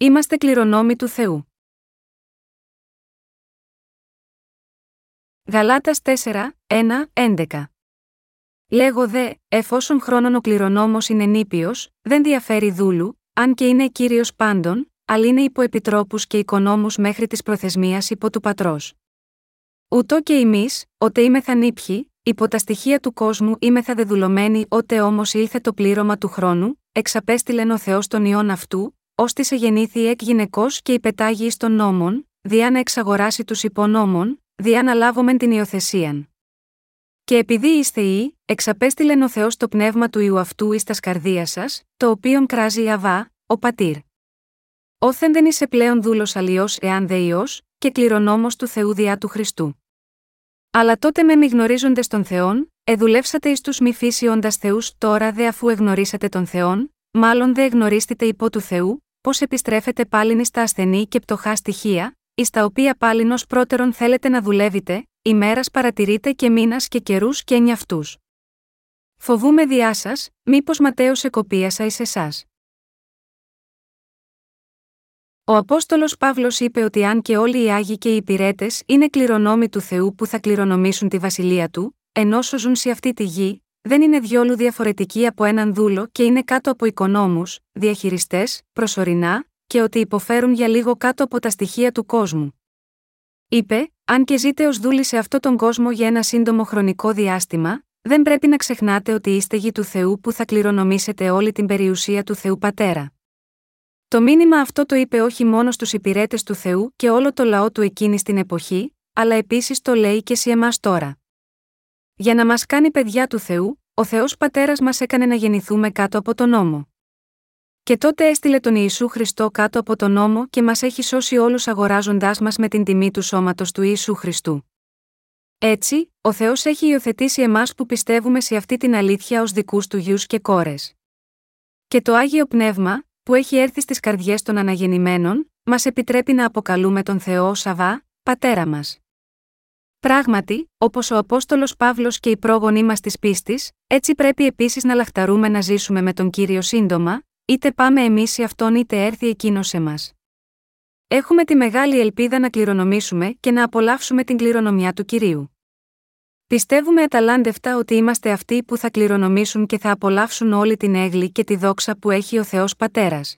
Είμαστε κληρονόμοι του Θεού. Γαλάτας 4, 1, 11 Λέγω δε, εφόσον χρόνων ο κληρονόμος είναι νήπιος, δεν διαφέρει δούλου, αν και είναι κύριος πάντων, αλλά είναι υπό επιτρόπους και οικονόμους μέχρι της προθεσμίας υπό του πατρός. Ούτω και εμείς, ότε είμεθα νήπιοι, υπό τα στοιχεία του κόσμου είμεθα δεδουλωμένοι, ότε όμως ήλθε το πλήρωμα του χρόνου, εξαπέστειλεν ο Θεός τον ιόν αυτού, ώστε σε γεννήθη εκ γυναικός και υπετάγει των νόμων, διά να εξαγοράσει τους υπονόμων, διά να λάβομεν την υιοθεσίαν. Και επειδή είστε ή, εξαπέστειλεν ο Θεός το πνεύμα του ιού αυτού εις τας σκαρδία σας, το οποίον κράζει η Αβά, ο πατήρ. Όθεν δεν είσαι πλέον δούλος αλλιώς εάν δε ιός, και κληρονόμος του Θεού διά του Χριστού. Αλλά τότε με μη γνωρίζοντες τον Θεόν, εδουλεύσατε εις τους μη φύσιοντας Θεούς τώρα δε αφού εγνωρίσατε τον Θεόν, μάλλον δε εγνωρίστητε υπό του Θεού, πώς επιστρέφετε πάλιν στα ασθενή και πτωχά στοιχεία, εις τα οποία πάλιν ω πρώτερον θέλετε να δουλεύετε, ημέρας παρατηρείτε και μήνας και καιρούς και νιαυτούς. Φοβούμε διά σας, μήπως ματέω εκοπίασα εις εσάς. Ο Απόστολος Παύλος είπε ότι αν και όλοι οι Άγιοι και οι υπηρέτες είναι κληρονόμοι του Θεού που θα κληρονομήσουν τη βασιλεία του, ενώ ζουν σε αυτή τη γη, δεν είναι διόλου διαφορετικοί από έναν δούλο και είναι κάτω από οικονόμους, διαχειριστές, προσωρινά, και ότι υποφέρουν για λίγο κάτω από τα στοιχεία του κόσμου. Είπε, αν και ζείτε ως δούλοι σε αυτόν τον κόσμο για ένα σύντομο χρονικό διάστημα, δεν πρέπει να ξεχνάτε ότι είστε γη του Θεού που θα κληρονομήσετε όλη την περιουσία του Θεού Πατέρα. Το μήνυμα αυτό το είπε όχι μόνο στους υπηρέτες του Θεού και όλο το λαό του εκείνη στην εποχή, αλλά επίσης το λέει και σε εμάς τώρα. Για να μας κάνει παιδιά του Θεού, ο Θεός Πατέρας μας έκανε να γεννηθούμε κάτω από τον νόμο. Και τότε έστειλε τον Ιησού Χριστό κάτω από τον νόμο και μας έχει σώσει όλους αγοράζοντάς μας με την τιμή του σώματος του Ιησού Χριστού. Έτσι, ο Θεός έχει υιοθετήσει εμάς που πιστεύουμε σε αυτή την αλήθεια ως δικούς του γιους και κόρες. Και το άγιο πνεύμα, που έχει έρθει στις καρδιές των αναγεννημένων, μας επιτρέπει να αποκαλούμε τον Θεό ως Αβά, πατέρα μας. Πράγματι, όπως ο Απόστολος Παύλος και οι πρόγονοί μας της πίστης, έτσι πρέπει επίσης να λαχταρούμε να ζήσουμε με τον κύριο σύντομα, είτε πάμε εμείς σε αυτόν είτε έρθει εκείνος σε μας. Έχουμε τη μεγάλη ελπίδα να κληρονομήσουμε και να απολαύσουμε την κληρονομιά του κυρίου. Πιστεύουμε αταλάντευτα ότι είμαστε αυτοί που θα κληρονομήσουν και θα απολαύσουν όλη την έγκλη και τη δόξα που έχει ο Θεός Πατέρας.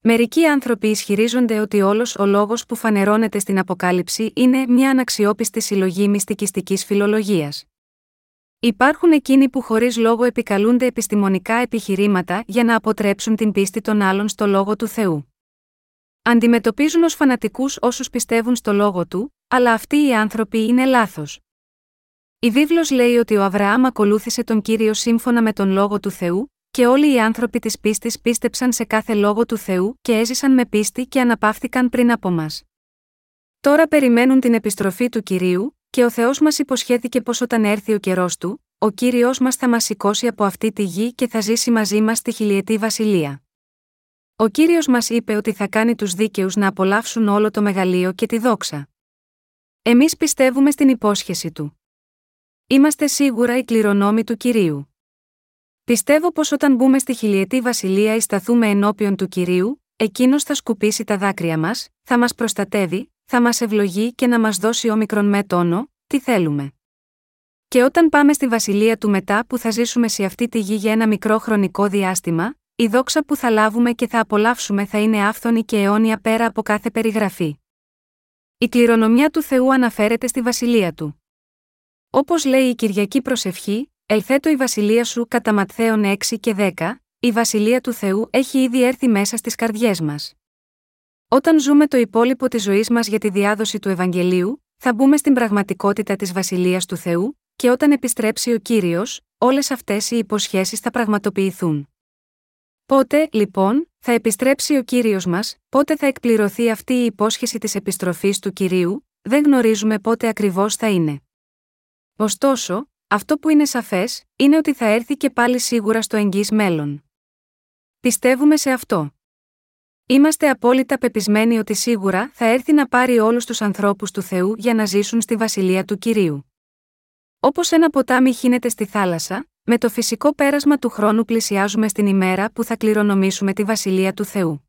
Μερικοί άνθρωποι ισχυρίζονται ότι όλος ο λόγος που φανερώνεται στην Αποκάλυψη είναι μια αναξιόπιστη συλλογή μυστικιστικής φιλολογίας. Υπάρχουν εκείνοι που χωρίς λόγο επικαλούνται επιστημονικά επιχειρήματα για να αποτρέψουν την πίστη των άλλων στο λόγο του Θεού. Αντιμετωπίζουν ως φανατικούς όσους πιστεύουν στο λόγο του, αλλά αυτοί οι άνθρωποι είναι λάθος. Η βίβλος λέει ότι ο Αβραάμ ακολούθησε τον κύριο σύμφωνα με τον λόγο του Θεού, και όλοι οι άνθρωποι της πίστης πίστεψαν σε κάθε λόγο του Θεού και έζησαν με πίστη και αναπαύθηκαν πριν από μας. Τώρα περιμένουν την επιστροφή του κυρίου, και ο Θεός μας υποσχέθηκε πως όταν έρθει ο καιρός του, ο κύριος μας θα μας σηκώσει από αυτή τη γη και θα ζήσει μαζί μας στη χιλιετή βασιλεία. Ο κύριος μας είπε ότι θα κάνει τους δίκαιους να απολαύσουν όλο το μεγαλείο και τη δόξα. Εμείς πιστεύουμε στην υπόσχεση του. Είμαστε σίγουρα οι κληρονόμοι του κυρίου. Πιστεύω πως όταν μπούμε στη χιλιετή βασιλεία ή σταθούμε ενώπιον του κυρίου, εκείνος θα σκουπίσει τα δάκρυα μας, θα μας προστατεύει, θα μας ευλογεί και να μας δώσει όμικρον με τόνο, τι θέλουμε. Και όταν πάμε στη βασιλεία του μετά που θα ζήσουμε σε αυτή τη γη για ένα μικρό χρονικό διάστημα, η δόξα που θα λάβουμε και θα απολαύσουμε θα είναι άφθονη και αιώνια πέρα από κάθε περιγραφή. Η κληρονομιά του Θεού αναφέρεται στη βασιλεία του. Όπως λέει η Κυριακή Προσευχή, Ελθέτω η βασιλεία σου κατά Ματθαίων 6 και 10, η βασιλεία του Θεού έχει ήδη έρθει μέσα στις καρδιές μας. Όταν ζούμε το υπόλοιπο της ζωής μας για τη διάδοση του Ευαγγελίου, θα μπούμε στην πραγματικότητα της Βασιλείας του Θεού, και όταν επιστρέψει ο κύριος, όλες αυτές οι υποσχέσεις θα πραγματοποιηθούν. Πότε, λοιπόν, θα επιστρέψει ο κύριος μας, πότε θα εκπληρωθεί αυτή η υπόσχεση της επιστροφής του κυρίου, δεν γνωρίζουμε πότε ακριβώς θα είναι. Ωστόσο, αυτό που είναι σαφές, είναι ότι θα έρθει και πάλι σίγουρα στο εγγύς μέλλον. Πιστεύουμε σε αυτό. Είμαστε απόλυτα πεπισμένοι ότι σίγουρα θα έρθει να πάρει όλους τους ανθρώπους του Θεού για να ζήσουν στη βασιλεία του κυρίου. Όπως ένα ποτάμι χύνεται στη θάλασσα, με το φυσικό πέρασμα του χρόνου πλησιάζουμε στην ημέρα που θα κληρονομήσουμε τη βασιλεία του Θεού.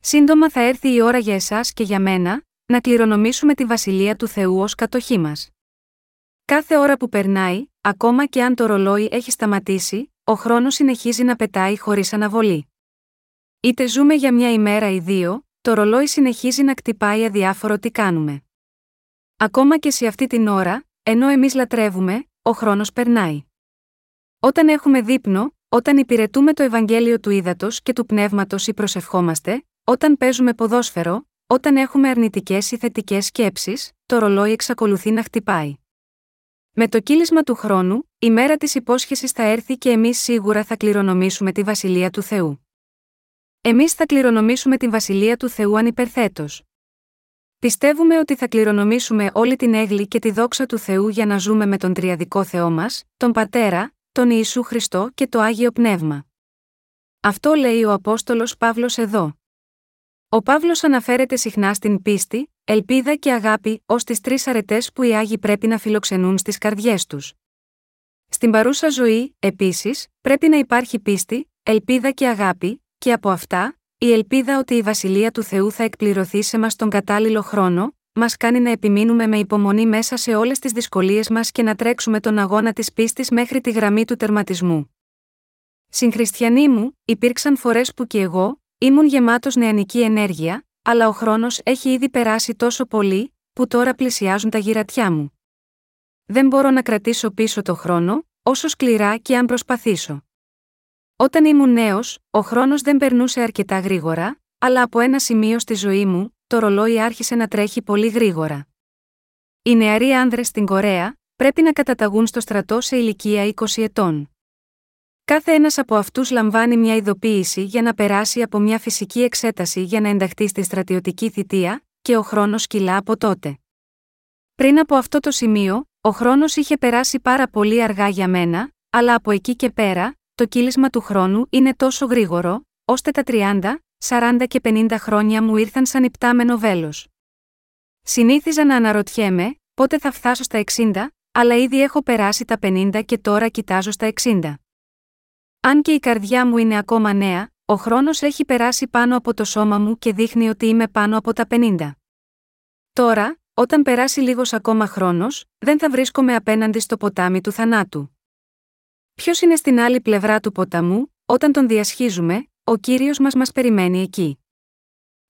Σύντομα θα έρθει η ώρα για εσάς και για μένα, να κληρονομήσουμε τη βασιλεία του Θεού ως κατοχή μας. Κάθε ώρα που περνάει, ακόμα και αν το ρολόι έχει σταματήσει, ο χρόνος συνεχίζει να πετάει χωρίς αναβολή. Είτε ζούμε για μια ημέρα ή δύο, το ρολόι συνεχίζει να κτυπάει αδιάφορο τι κάνουμε. Ακόμα και σε αυτή την ώρα, ενώ εμείς λατρεύουμε, ο χρόνος περνάει. Όταν έχουμε δείπνο, όταν υπηρετούμε το Ευαγγέλιο του Ήδατος και του Πνεύματος ή προσευχόμαστε, όταν παίζουμε ποδόσφαιρο, όταν έχουμε αρνητικές ή θετικές σκέψεις, το ρολόι εξακολουθεί να χτυπάει. Με το κύλισμα του χρόνου, η μέρα της υπόσχεσης θα έρθει και εμείς σίγουρα θα κληρονομήσουμε τη βασιλεία του Θεού. Εμείς θα κληρονομήσουμε τη βασιλεία του Θεού ανυπερθέτως. Πιστεύουμε ότι θα κληρονομήσουμε όλη την έγκλη και τη δόξα του Θεού για να ζούμε με τον τριαδικό Θεό μας, τον Πατέρα, τον Ιησού Χριστό και το Άγιο Πνεύμα. Αυτό λέει ο Απόστολος Παύλος εδώ. Ο Παύλος αναφέρεται συχνά στην πίστη, ελπίδα και αγάπη ως τις τρεις αρετές που οι Άγιοι πρέπει να φιλοξενούν στις καρδιές τους. Στην παρούσα ζωή, επίσης, πρέπει να υπάρχει πίστη, ελπίδα και αγάπη, και από αυτά, η ελπίδα ότι η βασιλεία του Θεού θα εκπληρωθεί σε μας τον κατάλληλο χρόνο, μας κάνει να επιμείνουμε με υπομονή μέσα σε όλες τις δυσκολίες μας και να τρέξουμε τον αγώνα της πίστης μέχρι τη γραμμή του τερματισμού. Συγχριστιανοί μου, υπήρξαν φορές που και εγώ, ήμουν γεμάτος νεανική ενέργεια, αλλά ο χρόνος έχει ήδη περάσει τόσο πολύ, που τώρα πλησιάζουν τα γυρατιά μου. Δεν μπορώ να κρατήσω πίσω το χρόνο, όσο σκληρά και αν προσπαθήσω. Όταν ήμουν νέος, ο χρόνος δεν περνούσε αρκετά γρήγορα, αλλά από ένα σημείο στη ζωή μου, το ρολόι άρχισε να τρέχει πολύ γρήγορα. Οι νεαροί άνδρες στην Κορέα πρέπει να καταταγούν στο στρατό σε ηλικία 20 ετών. Κάθε ένας από αυτούς λαμβάνει μια ειδοποίηση για να περάσει από μια φυσική εξέταση για να ενταχθεί στη στρατιωτική θητεία, και ο χρόνος κυλά από τότε. Πριν από αυτό το σημείο, ο χρόνος είχε περάσει πάρα πολύ αργά για μένα, αλλά από εκεί και πέρα, το κύλισμα του χρόνου είναι τόσο γρήγορο, ώστε τα 30, 40 και 50 χρόνια μου ήρθαν σαν υπτάμενο βέλος. Συνήθιζα να αναρωτιέμαι, πότε θα φτάσω στα 60, αλλά ήδη έχω περάσει τα 50 και τώρα κοιτάζω στα 60. Αν και η καρδιά μου είναι ακόμα νέα, ο χρόνος έχει περάσει πάνω από το σώμα μου και δείχνει ότι είμαι πάνω από τα 50. Τώρα, όταν περάσει λίγος ακόμα χρόνος, δεν θα βρίσκομαι απέναντι στο ποτάμι του θανάτου. Ποιος είναι στην άλλη πλευρά του ποταμού, όταν τον διασχίζουμε, ο κύριος μας μας περιμένει εκεί.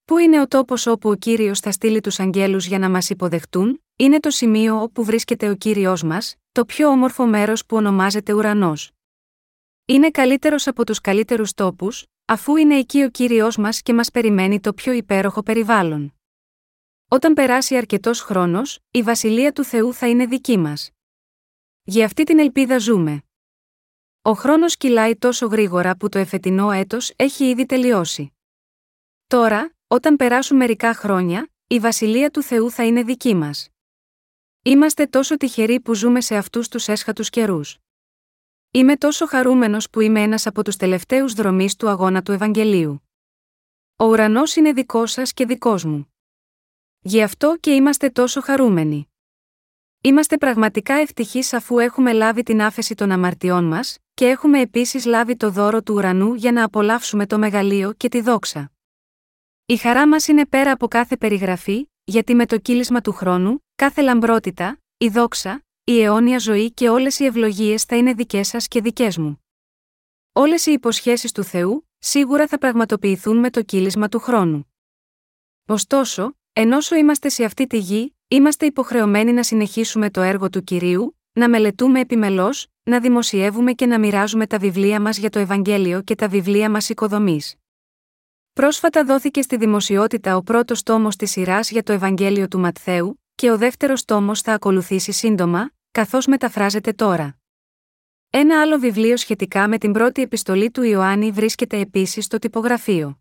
Πού είναι ο τόπος όπου ο κύριος θα στείλει τους αγγέλους για να μας υποδεχτούν, είναι το σημείο όπου βρίσκεται ο κύριος μας, το πιο όμορφο μέρος που ονομάζεται ουρανός. Είναι καλύτερος από τους καλύτερους τόπους, αφού είναι εκεί ο κύριος μας και μας περιμένει το πιο υπέροχο περιβάλλον. Όταν περάσει αρκετός χρόνος, η βασιλεία του Θεού θα είναι δική μας. Για αυτή την ελπίδα ζούμε. Ο χρόνος κυλάει τόσο γρήγορα που το εφετινό έτος έχει ήδη τελειώσει. Τώρα, όταν περάσουν μερικά χρόνια, η βασιλεία του Θεού θα είναι δική μας. Είμαστε τόσο τυχεροί που ζούμε σε αυτούς τους έσχατους καιρούς. Είμαι τόσο χαρούμενος που είμαι ένας από τους τελευταίους δρομή του αγώνα του Ευαγγελίου. Ο ουρανός είναι δικός σας και δικός μου. Γι' αυτό και είμαστε τόσο χαρούμενοι. Είμαστε πραγματικά ευτυχείς αφού έχουμε λάβει την άφεση των αμαρτιών μας, και έχουμε επίσης λάβει το δώρο του ουρανού για να απολαύσουμε το μεγαλείο και τη δόξα. Η χαρά μας είναι πέρα από κάθε περιγραφή, γιατί με το κύλισμα του χρόνου, κάθε λαμπρότητα, η δόξα, η αιώνια ζωή και όλες οι ευλογίες θα είναι δικές σας και δικές μου. Όλες οι υποσχέσεις του Θεού, σίγουρα θα πραγματοποιηθούν με το κύλισμα του χρόνου. Ωστόσο, ενώ είμαστε σε αυτή τη γη, είμαστε υποχρεωμένοι να συνεχίσουμε το έργο του κυρίου, να μελετούμε επιμελώς, να δημοσιεύουμε και να μοιράζουμε τα βιβλία μας για το Ευαγγέλιο και τα βιβλία μας οικοδομής. Πρόσφατα δόθηκε στη δημοσιότητα ο πρώτος τόμος της σειράς για το Ευαγγέλιο του Ματθαίου, και ο δεύτερος τόμος θα ακολουθήσει σύντομα, καθώς μεταφράζεται τώρα. Ένα άλλο βιβλίο σχετικά με την πρώτη επιστολή του Ιωάννη βρίσκεται επίσης στο τυπογραφείο.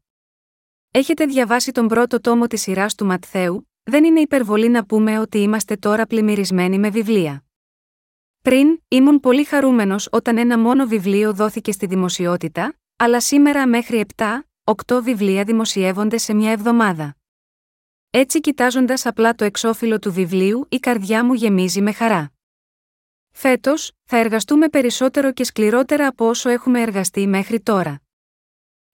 Έχετε διαβάσει τον πρώτο τόμο της σειράς του Ματθαίου, δεν είναι υπερβολή να πούμε ότι είμαστε τώρα πλημμυρισμένοι με βιβλία. Πριν, ήμουν πολύ χαρούμενος όταν ένα μόνο βιβλίο δόθηκε στη δημοσιότητα, αλλά σήμερα μέχρι 7, 8 βιβλία δημοσιεύονται σε μια εβδομάδα. Έτσι, κοιτάζοντας απλά το εξώφυλλο του βιβλίου, η καρδιά μου γεμίζει με χαρά. Φέτος, θα εργαστούμε περισσότερο και σκληρότερα από όσο έχουμε εργαστεί μέχρι τώρα.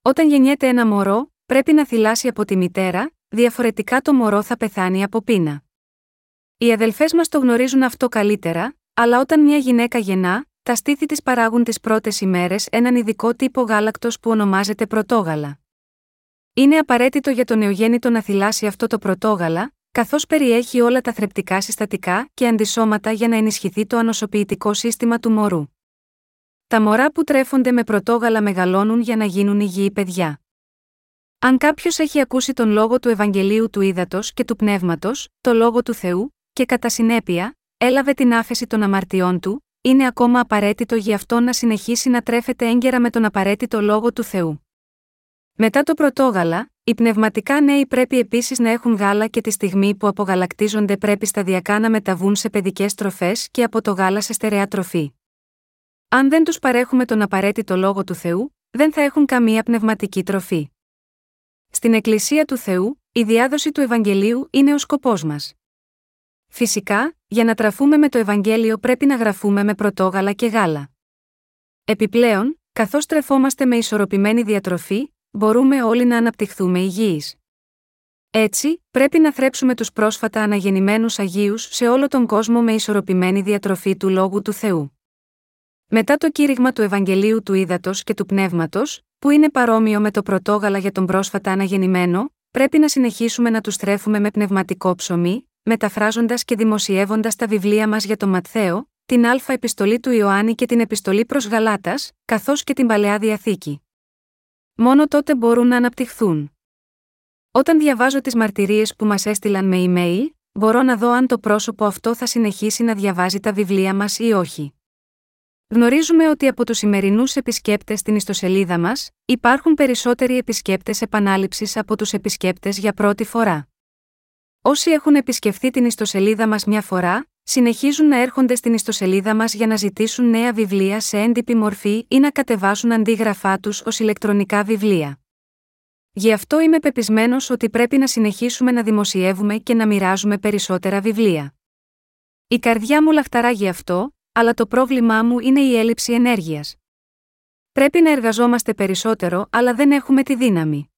Όταν γεννιέται ένα μωρό, πρέπει να θυλάσει από τη μητέρα, διαφορετικά το μωρό θα πεθάνει από πείνα. Οι αδελφές μας το γνωρίζουν αυτό καλύτερα, αλλά όταν μια γυναίκα γεννά, τα στήθη της παράγουν τις πρώτες ημέρες έναν ειδικό τύπο γάλακτος που ονομάζεται πρωτόγαλα. Είναι απαραίτητο για το νεογέννητο να θυλάσει αυτό το πρωτόγαλα, καθώς περιέχει όλα τα θρεπτικά συστατικά και αντισώματα για να ενισχυθεί το ανοσοποιητικό σύστημα του μωρού. Τα μωρά που τρέφονται με πρωτόγαλα μεγαλώνουν για να γίνουν υγιεί παιδιά. Αν κάποιος έχει ακούσει τον λόγο του Ευαγγελίου του Ήδατος και του Πνεύματος, το λόγο του Θεού, και κατά συνέπεια, έλαβε την άφεση των αμαρτιών του, είναι ακόμα απαραίτητο για αυτό να συνεχίσει να τρέφεται έγκαιρα με τον απαραίτητο λόγο του Θεού. Μετά το πρωτόγαλα, οι πνευματικά νέοι πρέπει επίσης να έχουν γάλα και τη στιγμή που απογαλακτίζονται πρέπει σταδιακά να μεταβούν σε παιδικές τροφές και από το γάλα σε στερεά τροφή. Αν δεν τους παρέχουμε τον απαραίτητο λόγο του Θεού, δεν θα έχουν καμία πνευματική τροφή. Στην Εκκλησία του Θεού, η διάδοση του Ευαγγελίου είναι ο σκοπός μας. Φυσικά, για να τραφούμε με το Ευαγγέλιο πρέπει να γραφούμε με πρωτόγαλα και γάλα. Επιπλέον, καθώς τρεφόμαστε με ισορροπημένη διατροφή, μπορούμε όλοι να αναπτυχθούμε υγιείς. Έτσι, πρέπει να θρέψουμε τους πρόσφατα αναγεννημένους Αγίους σε όλο τον κόσμο με ισορροπημένη διατροφή του λόγου του Θεού. Μετά το κήρυγμα του Ευαγγελίου του Ήδατος και του Πνεύματος, που είναι παρόμοιο με το πρωτόγαλα για τον πρόσφατα αναγεννημένο, πρέπει να συνεχίσουμε να τους θρέφουμε με πνευματικό ψωμί, μεταφράζοντας και δημοσιεύοντας τα βιβλία μας για τον Ματθαίο, την Α επιστολή του Ιωάννη και την επιστολή προς Γαλάτας, καθώς και την παλαιά διαθήκη. Μόνο τότε μπορούν να αναπτυχθούν. Όταν διαβάζω τις μαρτυρίες που μας έστειλαν με email, μπορώ να δω αν το πρόσωπο αυτό θα συνεχίσει να διαβάζει τα βιβλία μας ή όχι. Γνωρίζουμε ότι από τους σημερινούς επισκέπτες στην ιστοσελίδα μας, υπάρχουν περισσότεροι επισκέπτες επανάληψης από τους επισκέπτες για πρώτη φορά. Όσοι έχουν επισκεφθεί την ιστοσελίδα μας μια φορά, συνεχίζουν να έρχονται στην ιστοσελίδα μας για να ζητήσουν νέα βιβλία σε έντυπη μορφή ή να κατεβάσουν αντίγραφά τους ως ηλεκτρονικά βιβλία. Γι' αυτό είμαι πεπισμένος ότι πρέπει να συνεχίσουμε να δημοσιεύουμε και να μοιράζουμε περισσότερα βιβλία. Η καρδιά μου λαχταρά γι' αυτό, αλλά το πρόβλημά μου είναι η έλλειψη ενέργειας. Πρέπει να εργαζόμαστε περισσότερο, αλλά δεν έχουμε τη δύναμη.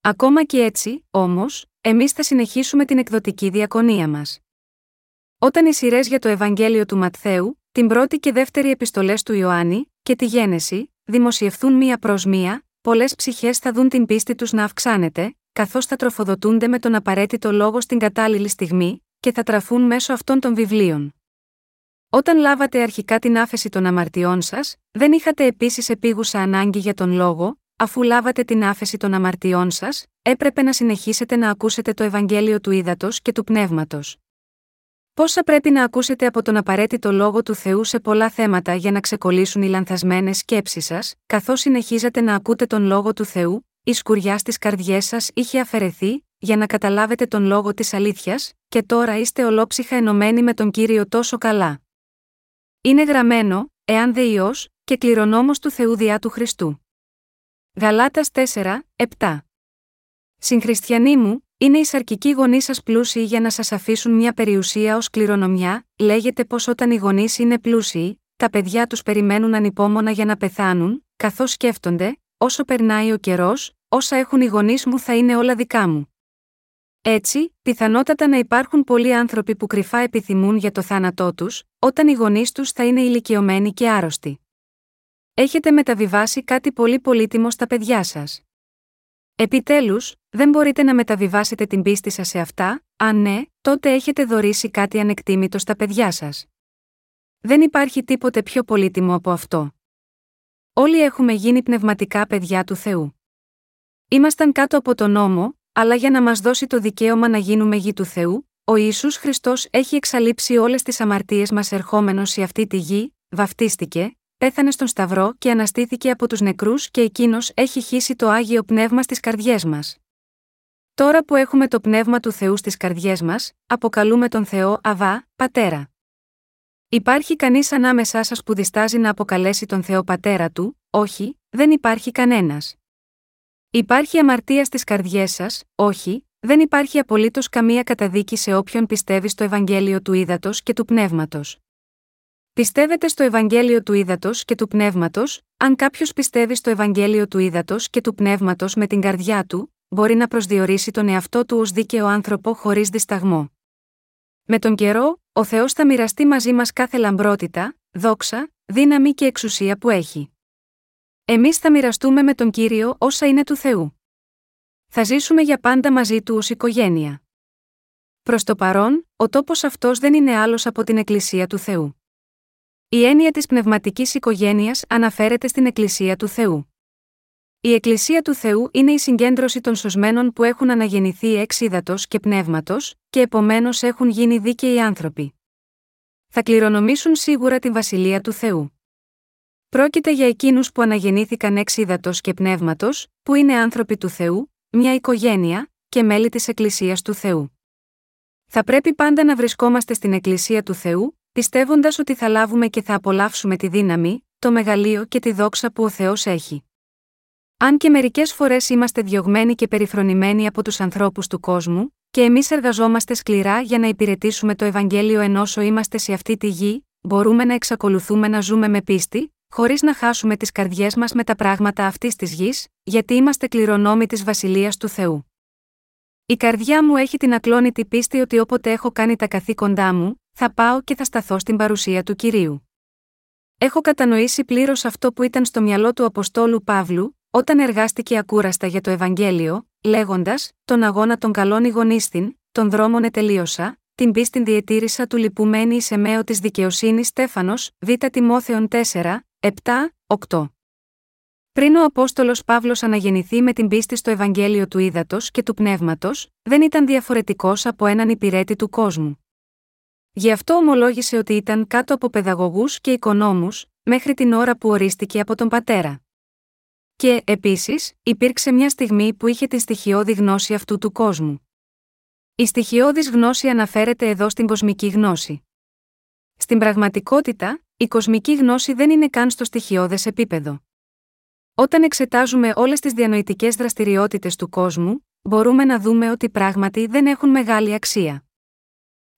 Ακόμα και έτσι, όμως, εμείς θα συνεχίσουμε την εκδοτική διακονία μας. Όταν οι σειρές για το Ευαγγέλιο του Ματθαίου, την πρώτη και δεύτερη επιστολές του Ιωάννη και τη Γένεση, δημοσιευθούν μία προς μία, πολλές ψυχές θα δουν την πίστη τους να αυξάνεται, καθώς θα τροφοδοτούνται με τον απαραίτητο λόγο στην κατάλληλη στιγμή, και θα τραφούν μέσω αυτών των βιβλίων. Όταν λάβατε αρχικά την άφεση των αμαρτιών σας, δεν είχατε επίσης επίγουσα ανάγκη για τον λόγο, αφού λάβατε την άφεση των αμαρτιών σας, έπρεπε να συνεχίσετε να ακούσετε το Ευαγγέλιο του Ήδατος και του Πνεύματος. Πόσα πρέπει να ακούσετε από τον απαραίτητο λόγο του Θεού σε πολλά θέματα για να ξεκολλήσουν οι λανθασμένες σκέψεις σας, καθώς συνεχίζετε να ακούτε τον λόγο του Θεού, η σκουριά στις καρδιές σας είχε αφαιρεθεί, για να καταλάβετε τον λόγο της αλήθειας, και τώρα είστε ολόψυχα ενωμένοι με τον κύριο τόσο καλά. Είναι γραμμένο, εάν δε ιός, και κληρονόμος του Θεού διά του Χριστού. Γαλάτας 4, 7 Συγχριστιανοί μου, είναι οι σαρκικοί γονείς σας πλούσιοι για να σας αφήσουν μια περιουσία ως κληρονομιά, λέγεται πως όταν οι γονείς είναι πλούσιοι, τα παιδιά τους περιμένουν ανυπόμονα για να πεθάνουν, καθώς σκέφτονται, όσο περνάει ο καιρός, όσα έχουν οι γονείς μου θα είναι όλα δικά μου. Έτσι, πιθανότατα να υπάρχουν πολλοί άνθρωποι που κρυφά επιθυμούν για το θάνατό τους, όταν οι γονείς τους θα είναι ηλικιωμένοι και άρρωστοι. Έχετε μεταβιβάσει κάτι πολύ πολύτιμο στα παιδιά σας. Επιτέλους, δεν μπορείτε να μεταβιβάσετε την πίστη σας σε αυτά, αν ναι, τότε έχετε δωρήσει κάτι ανεκτήμητο στα παιδιά σας. Δεν υπάρχει τίποτε πιο πολύτιμο από αυτό. Όλοι έχουμε γίνει πνευματικά παιδιά του Θεού. Ήμασταν κάτω από τον νόμο, αλλά για να μας δώσει το δικαίωμα να γίνουμε γη του Θεού, ο Ιησούς Χριστός έχει εξαλείψει όλες τις αμαρτίες μας ερχόμενος σε αυτή τη γη, βαφτίστηκε, πέθανε στον Σταυρό και αναστήθηκε από τους νεκρούς και εκείνος έχει χύσει το άγιο πνεύμα στις καρδιές μας. Τώρα που έχουμε το πνεύμα του Θεού στις καρδιές μας, αποκαλούμε τον Θεό Αβά, Πατέρα. Υπάρχει κανείς ανάμεσά σας που διστάζει να αποκαλέσει τον Θεό Πατέρα του, όχι, δεν υπάρχει κανένας. Υπάρχει αμαρτία στις καρδιές σας, όχι, δεν υπάρχει απολύτως καμία καταδίκη σε όποιον πιστεύει στο Ευαγγέλιο του Ήδατος και του Πνεύματος. Πιστεύετε στο Ευαγγέλιο του Ήδατος και του Πνεύματος, αν κάποιος πιστεύει στο Ευαγγέλιο του Ήδατος και του Πνεύματος με την καρδιά του, μπορεί να προσδιορίσει τον εαυτό του ως δίκαιο άνθρωπο χωρίς δισταγμό. Με τον καιρό, ο Θεός θα μοιραστεί μαζί μας κάθε λαμπρότητα, δόξα, δύναμη και εξουσία που έχει. Εμείς θα μοιραστούμε με τον κύριο όσα είναι του Θεού. Θα ζήσουμε για πάντα μαζί του ως οικογένεια. Προς το παρόν, ο τόπος αυτός δεν είναι άλλος από την Εκκλησία του Θεού. Η έννοια της πνευματικής οικογένειας αναφέρεται στην Εκκλησία του Θεού. Η Εκκλησία του Θεού είναι η συγκέντρωση των σωσμένων που έχουν αναγεννηθεί εξ ύδατο και πνεύματος, και επομένως έχουν γίνει δίκαιοι άνθρωποι. Θα κληρονομήσουν σίγουρα την βασιλεία του Θεού. Πρόκειται για εκείνους που αναγεννήθηκαν εξ ύδατο και πνεύματος, που είναι άνθρωποι του Θεού, μια οικογένεια και μέλη της Εκκλησίας του Θεού. Θα πρέπει πάντα να βρισκόμαστε στην Εκκλησία του Θεού, πιστεύοντας ότι θα λάβουμε και θα απολαύσουμε τη δύναμη, το μεγαλείο και τη δόξα που ο Θεός έχει. Αν και μερικές φορές είμαστε διωγμένοι και περιφρονημένοι από τους ανθρώπους του κόσμου, και εμείς εργαζόμαστε σκληρά για να υπηρετήσουμε το Ευαγγέλιο ενώ είμαστε σε αυτή τη γη, μπορούμε να εξακολουθούμε να ζούμε με πίστη, χωρίς να χάσουμε τις καρδιές μας με τα πράγματα αυτής της γης, γιατί είμαστε κληρονόμοι της Βασιλείας του Θεού. Η καρδιά μου έχει την ακλόνητη πίστη ότι όποτε έχω κάνει τα καθήκοντά μου, θα πάω και θα σταθώ στην παρουσία του κυρίου. Έχω κατανοήσει πλήρως αυτό που ήταν στο μυαλό του Αποστόλου Παύλου, όταν εργάστηκε ακούραστα για το Ευαγγέλιο, λέγοντας: Τον αγώνα των καλών ηγονίστην, των δρόμων ετελείωσα, την πίστην διετήρησα του λυπουμένη εις εμέω της δικαιοσύνης Στέφανος, Β. Τιμόθεων 4, 7, 8. Πριν ο Απόστολος Παύλος αναγεννηθεί με την πίστη στο Ευαγγέλιο του Ήδατος και του Πνεύματος, δεν ήταν διαφορετικός από έναν υπηρέτη του κόσμου. Γι' αυτό ομολόγησε ότι ήταν κάτω από παιδαγωγούς και οικονόμους, μέχρι την ώρα που ορίστηκε από τον πατέρα. Και, επίσης, υπήρξε μια στιγμή που είχε τη στοιχειώδη γνώση αυτού του κόσμου. Η στοιχειώδης γνώση αναφέρεται εδώ στην κοσμική γνώση. Στην πραγματικότητα, η κοσμική γνώση δεν είναι καν στο στοιχειώδες επίπεδο. Όταν εξετάζουμε όλες τις διανοητικές δραστηριότητες του κόσμου, μπορούμε να δούμε ότι πράγματι δεν έχουν μεγάλη αξία.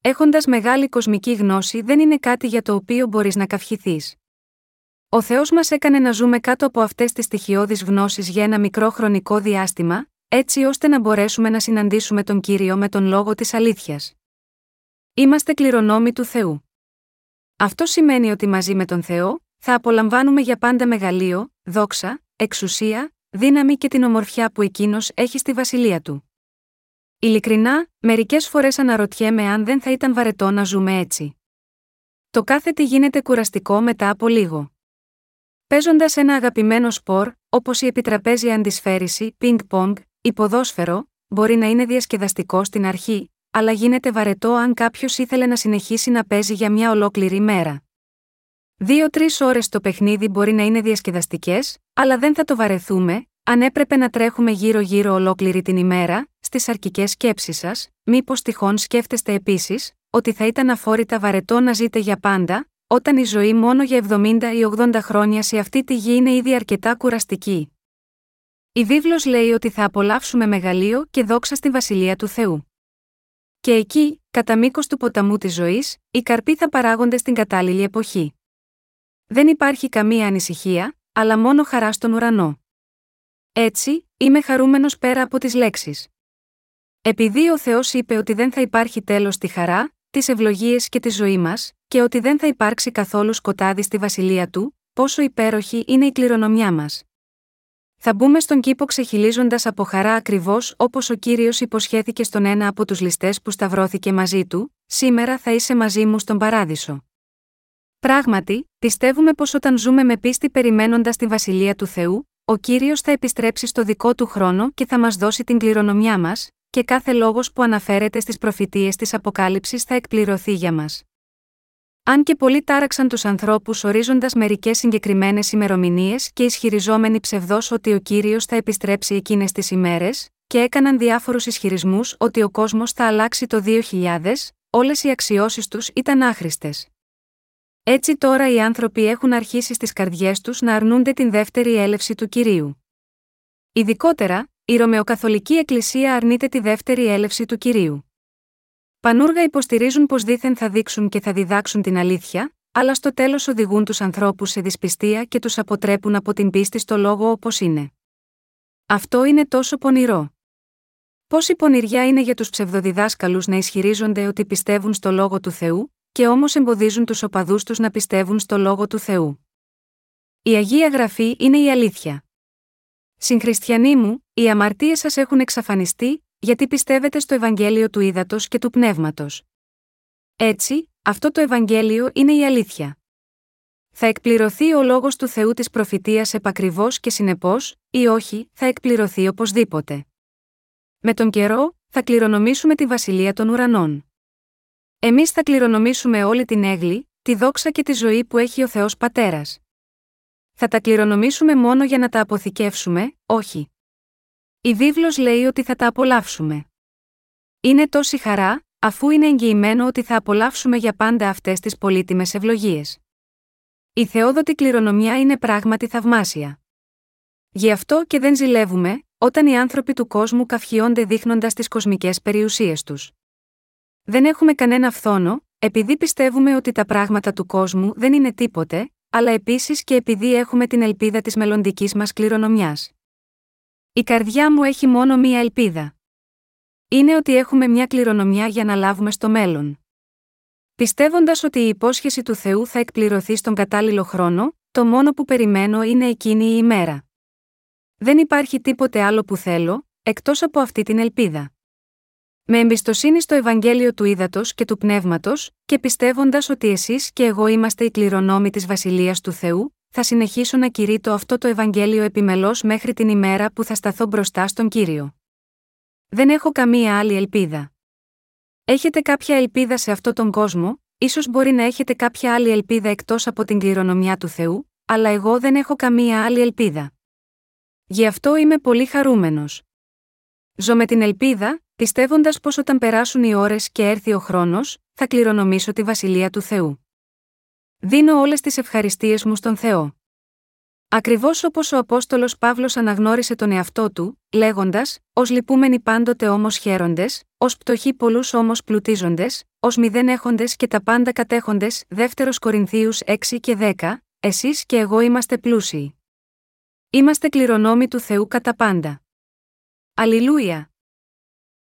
Έχοντας μεγάλη κοσμική γνώση δεν είναι κάτι για το οποίο μπορείς να καυχηθείς. Ο Θεός μας έκανε να ζούμε κάτω από αυτές τις στοιχειώδεις γνώσεις για ένα μικρό χρονικό διάστημα, έτσι ώστε να μπορέσουμε να συναντήσουμε τον κύριο με τον λόγο της αλήθειας. Είμαστε κληρονόμοι του Θεού. Αυτό σημαίνει ότι μαζί με τον Θεό, θα απολαμβάνουμε για πάντα μεγαλείο, δόξα, εξουσία, δύναμη και την ομορφιά που εκείνος έχει στη βασιλεία του. Ειλικρινά, μερικές φορές αναρωτιέμαι αν δεν θα ήταν βαρετό να ζούμε έτσι. Το κάθε τι γίνεται κουραστικό μετά από λίγο. Παίζοντας ένα αγαπημένο σπορ, όπως η επιτραπέζια αντισφαίριση, ping-pong, ή ποδόσφαιρο, μπορεί να είναι διασκεδαστικό στην αρχή, αλλά γίνεται βαρετό αν κάποιος ήθελε να συνεχίσει να παίζει για μια ολόκληρη μέρα. Δύο-τρεις ώρες το παιχνίδι μπορεί να είναι διασκεδαστικές, αλλά δεν θα το βαρεθούμε, αν έπρεπε να τρέχουμε γύρω-γύρω ολόκληρη την ημέρα, στις αρκικέ σκέψεις σας, μήπως τυχόν σκέφτεστε επίσης, ότι θα ήταν αφόρητα βαρετό να ζείτε για πάντα, όταν η ζωή μόνο για 70 ή 80 χρόνια σε αυτή τη γη είναι ήδη αρκετά κουραστική. Η βίβλος λέει ότι θα απολαύσουμε μεγαλείο και δόξα στη Βασιλεία του Θεού. Και εκεί, κατά μήκος του ποταμού της ζωής, οι καρποί θα παράγονται στην κατάλληλη εποχή. Δεν υπάρχει καμία ανησυχία, αλλά μόνο χαρά στον ουρανό. Έτσι, είμαι χαρούμενος πέρα από τις λέξεις. Επειδή ο Θεός είπε ότι δεν θα υπάρχει τέλος στη χαρά, τις ευλογίες και τη ζωή μας, και ότι δεν θα υπάρξει καθόλου σκοτάδι στη βασιλεία του, πόσο υπέροχη είναι η κληρονομιά μας. Θα μπούμε στον κήπο ξεχυλίζοντας από χαρά ακριβώς όπως ο κύριος υποσχέθηκε στον ένα από τους ληστές που σταυρώθηκε μαζί του: Σήμερα θα είσαι μαζί μου στον παράδεισο. Πράγματι, πιστεύουμε πως όταν ζούμε με πίστη περιμένοντας τη βασιλεία του Θεού, ο κύριος θα επιστρέψει στο δικό του χρόνο και θα μας δώσει την κληρονομιά μας, και κάθε λόγος που αναφέρεται στις προφητείες της Αποκάλυψης θα εκπληρωθεί για μας. Αν και πολλοί τάραξαν τους ανθρώπους ορίζοντας μερικές συγκεκριμένες ημερομηνίες και ισχυριζόμενοι ψευδό ότι ο κύριος θα επιστρέψει εκείνες τις ημέρες, και έκαναν διάφορους ισχυρισμούς ότι ο κόσμος θα αλλάξει το 2000, όλες οι αξιώσεις τους ήταν άχρηστες. Έτσι τώρα οι άνθρωποι έχουν αρχίσει στις καρδιές τους να αρνούνται την δεύτερη έλευση του κυρίου. Ειδικότερα, η Ρωμαιοκαθολική Εκκλησία αρνείται τη δεύτερη έλευση του κυρίου. Πανούργα υποστηρίζουν πως δήθεν θα δείξουν και θα διδάξουν την αλήθεια, αλλά στο τέλος οδηγούν τους ανθρώπους σε δυσπιστία και τους αποτρέπουν από την πίστη στο λόγο όπως είναι. Αυτό είναι τόσο πονηρό. Πόση πονηριά είναι για τους ψευδοδιδάσκαλους να ισχυρίζονται ότι πιστεύουν στο λόγο του Θεού, και όμως εμποδίζουν τους οπαδούς τους να πιστεύουν στο λόγο του Θεού. Η Αγία Γραφή είναι η αλήθεια. Συγχριστιανοί μου, οι αμαρτίες σας έχουν εξαφανιστεί, γιατί πιστεύετε στο Ευαγγέλιο του Ήδατος και του Πνεύματος. Έτσι, αυτό το Ευαγγέλιο είναι η αλήθεια. Θα εκπληρωθεί ο λόγος του Θεού της προφητείας επακριβώς και συνεπώς, ή όχι, θα εκπληρωθεί οπωσδήποτε. Με τον καιρό, θα κληρονομήσουμε τη βασιλεία των ουρανών. Εμείς θα κληρονομήσουμε όλη την έγκλη, τη δόξα και τη ζωή που έχει ο Θεός Πατέρας. Θα τα κληρονομήσουμε μόνο για να τα αποθηκεύσουμε, όχι. Η βίβλος λέει ότι θα τα απολαύσουμε. Είναι τόση χαρά, αφού είναι εγγυημένο ότι θα απολαύσουμε για πάντα αυτές τις πολύτιμες ευλογίες. Η θεόδοτη κληρονομιά είναι πράγματι θαυμάσια. Γι' αυτό και δεν ζηλεύουμε, όταν οι άνθρωποι του κόσμου καυχιώνται δείχνοντας τις κοσμικές περιουσίες τους. Δεν έχουμε κανένα φθόνο, επειδή πιστεύουμε ότι τα πράγματα του κόσμου δεν είναι τίποτε, αλλά επίσης και επειδή έχουμε την ελπίδα της μελλοντικής μας κληρονομιάς. Η καρδιά μου έχει μόνο μία ελπίδα. Είναι ότι έχουμε μια κληρονομιά για να λάβουμε στο μέλλον. Πιστεύοντας ότι η υπόσχεση του Θεού θα εκπληρωθεί στον κατάλληλο χρόνο, το μόνο που περιμένω είναι εκείνη η ημέρα. Δεν υπάρχει τίποτε άλλο που θέλω, εκτός από αυτή την ελπίδα. Με εμπιστοσύνη στο Ευαγγέλιο του Ήδατος και του Πνεύματος, και πιστεύοντας ότι εσείς και εγώ είμαστε οι κληρονόμοι της Βασιλείας του Θεού, θα συνεχίσω να κηρύττω αυτό το Ευαγγέλιο επιμελώς μέχρι την ημέρα που θα σταθώ μπροστά στον κύριο. Δεν έχω καμία άλλη ελπίδα. Έχετε κάποια ελπίδα σε αυτόν τον κόσμο, ίσως μπορεί να έχετε κάποια άλλη ελπίδα εκτός από την κληρονομιά του Θεού, αλλά εγώ δεν έχω καμία άλλη ελπίδα. Γι' αυτό είμαι πολύ χαρούμενος. Ζω με την ελπίδα, πιστεύοντας πως όταν περάσουν οι ώρες και έρθει ο χρόνος, θα κληρονομήσω τη βασιλεία του Θεού. Δίνω όλες τις ευχαριστίες μου στον Θεό. Ακριβώς όπως ο Απόστολος Παύλος αναγνώρισε τον εαυτό του, λέγοντας: Ω λυπούμενοι πάντοτε όμως χαίροντες, ως πτωχοί πολλούς όμως πλουτίζοντες, ως μηδέν έχοντες και τα πάντα κατέχοντες, 2 Κορινθίους 6 και 10, εσείς και εγώ είμαστε πλούσιοι. Είμαστε κληρονόμοι του Θεού κατά πάντα. Αλληλούια!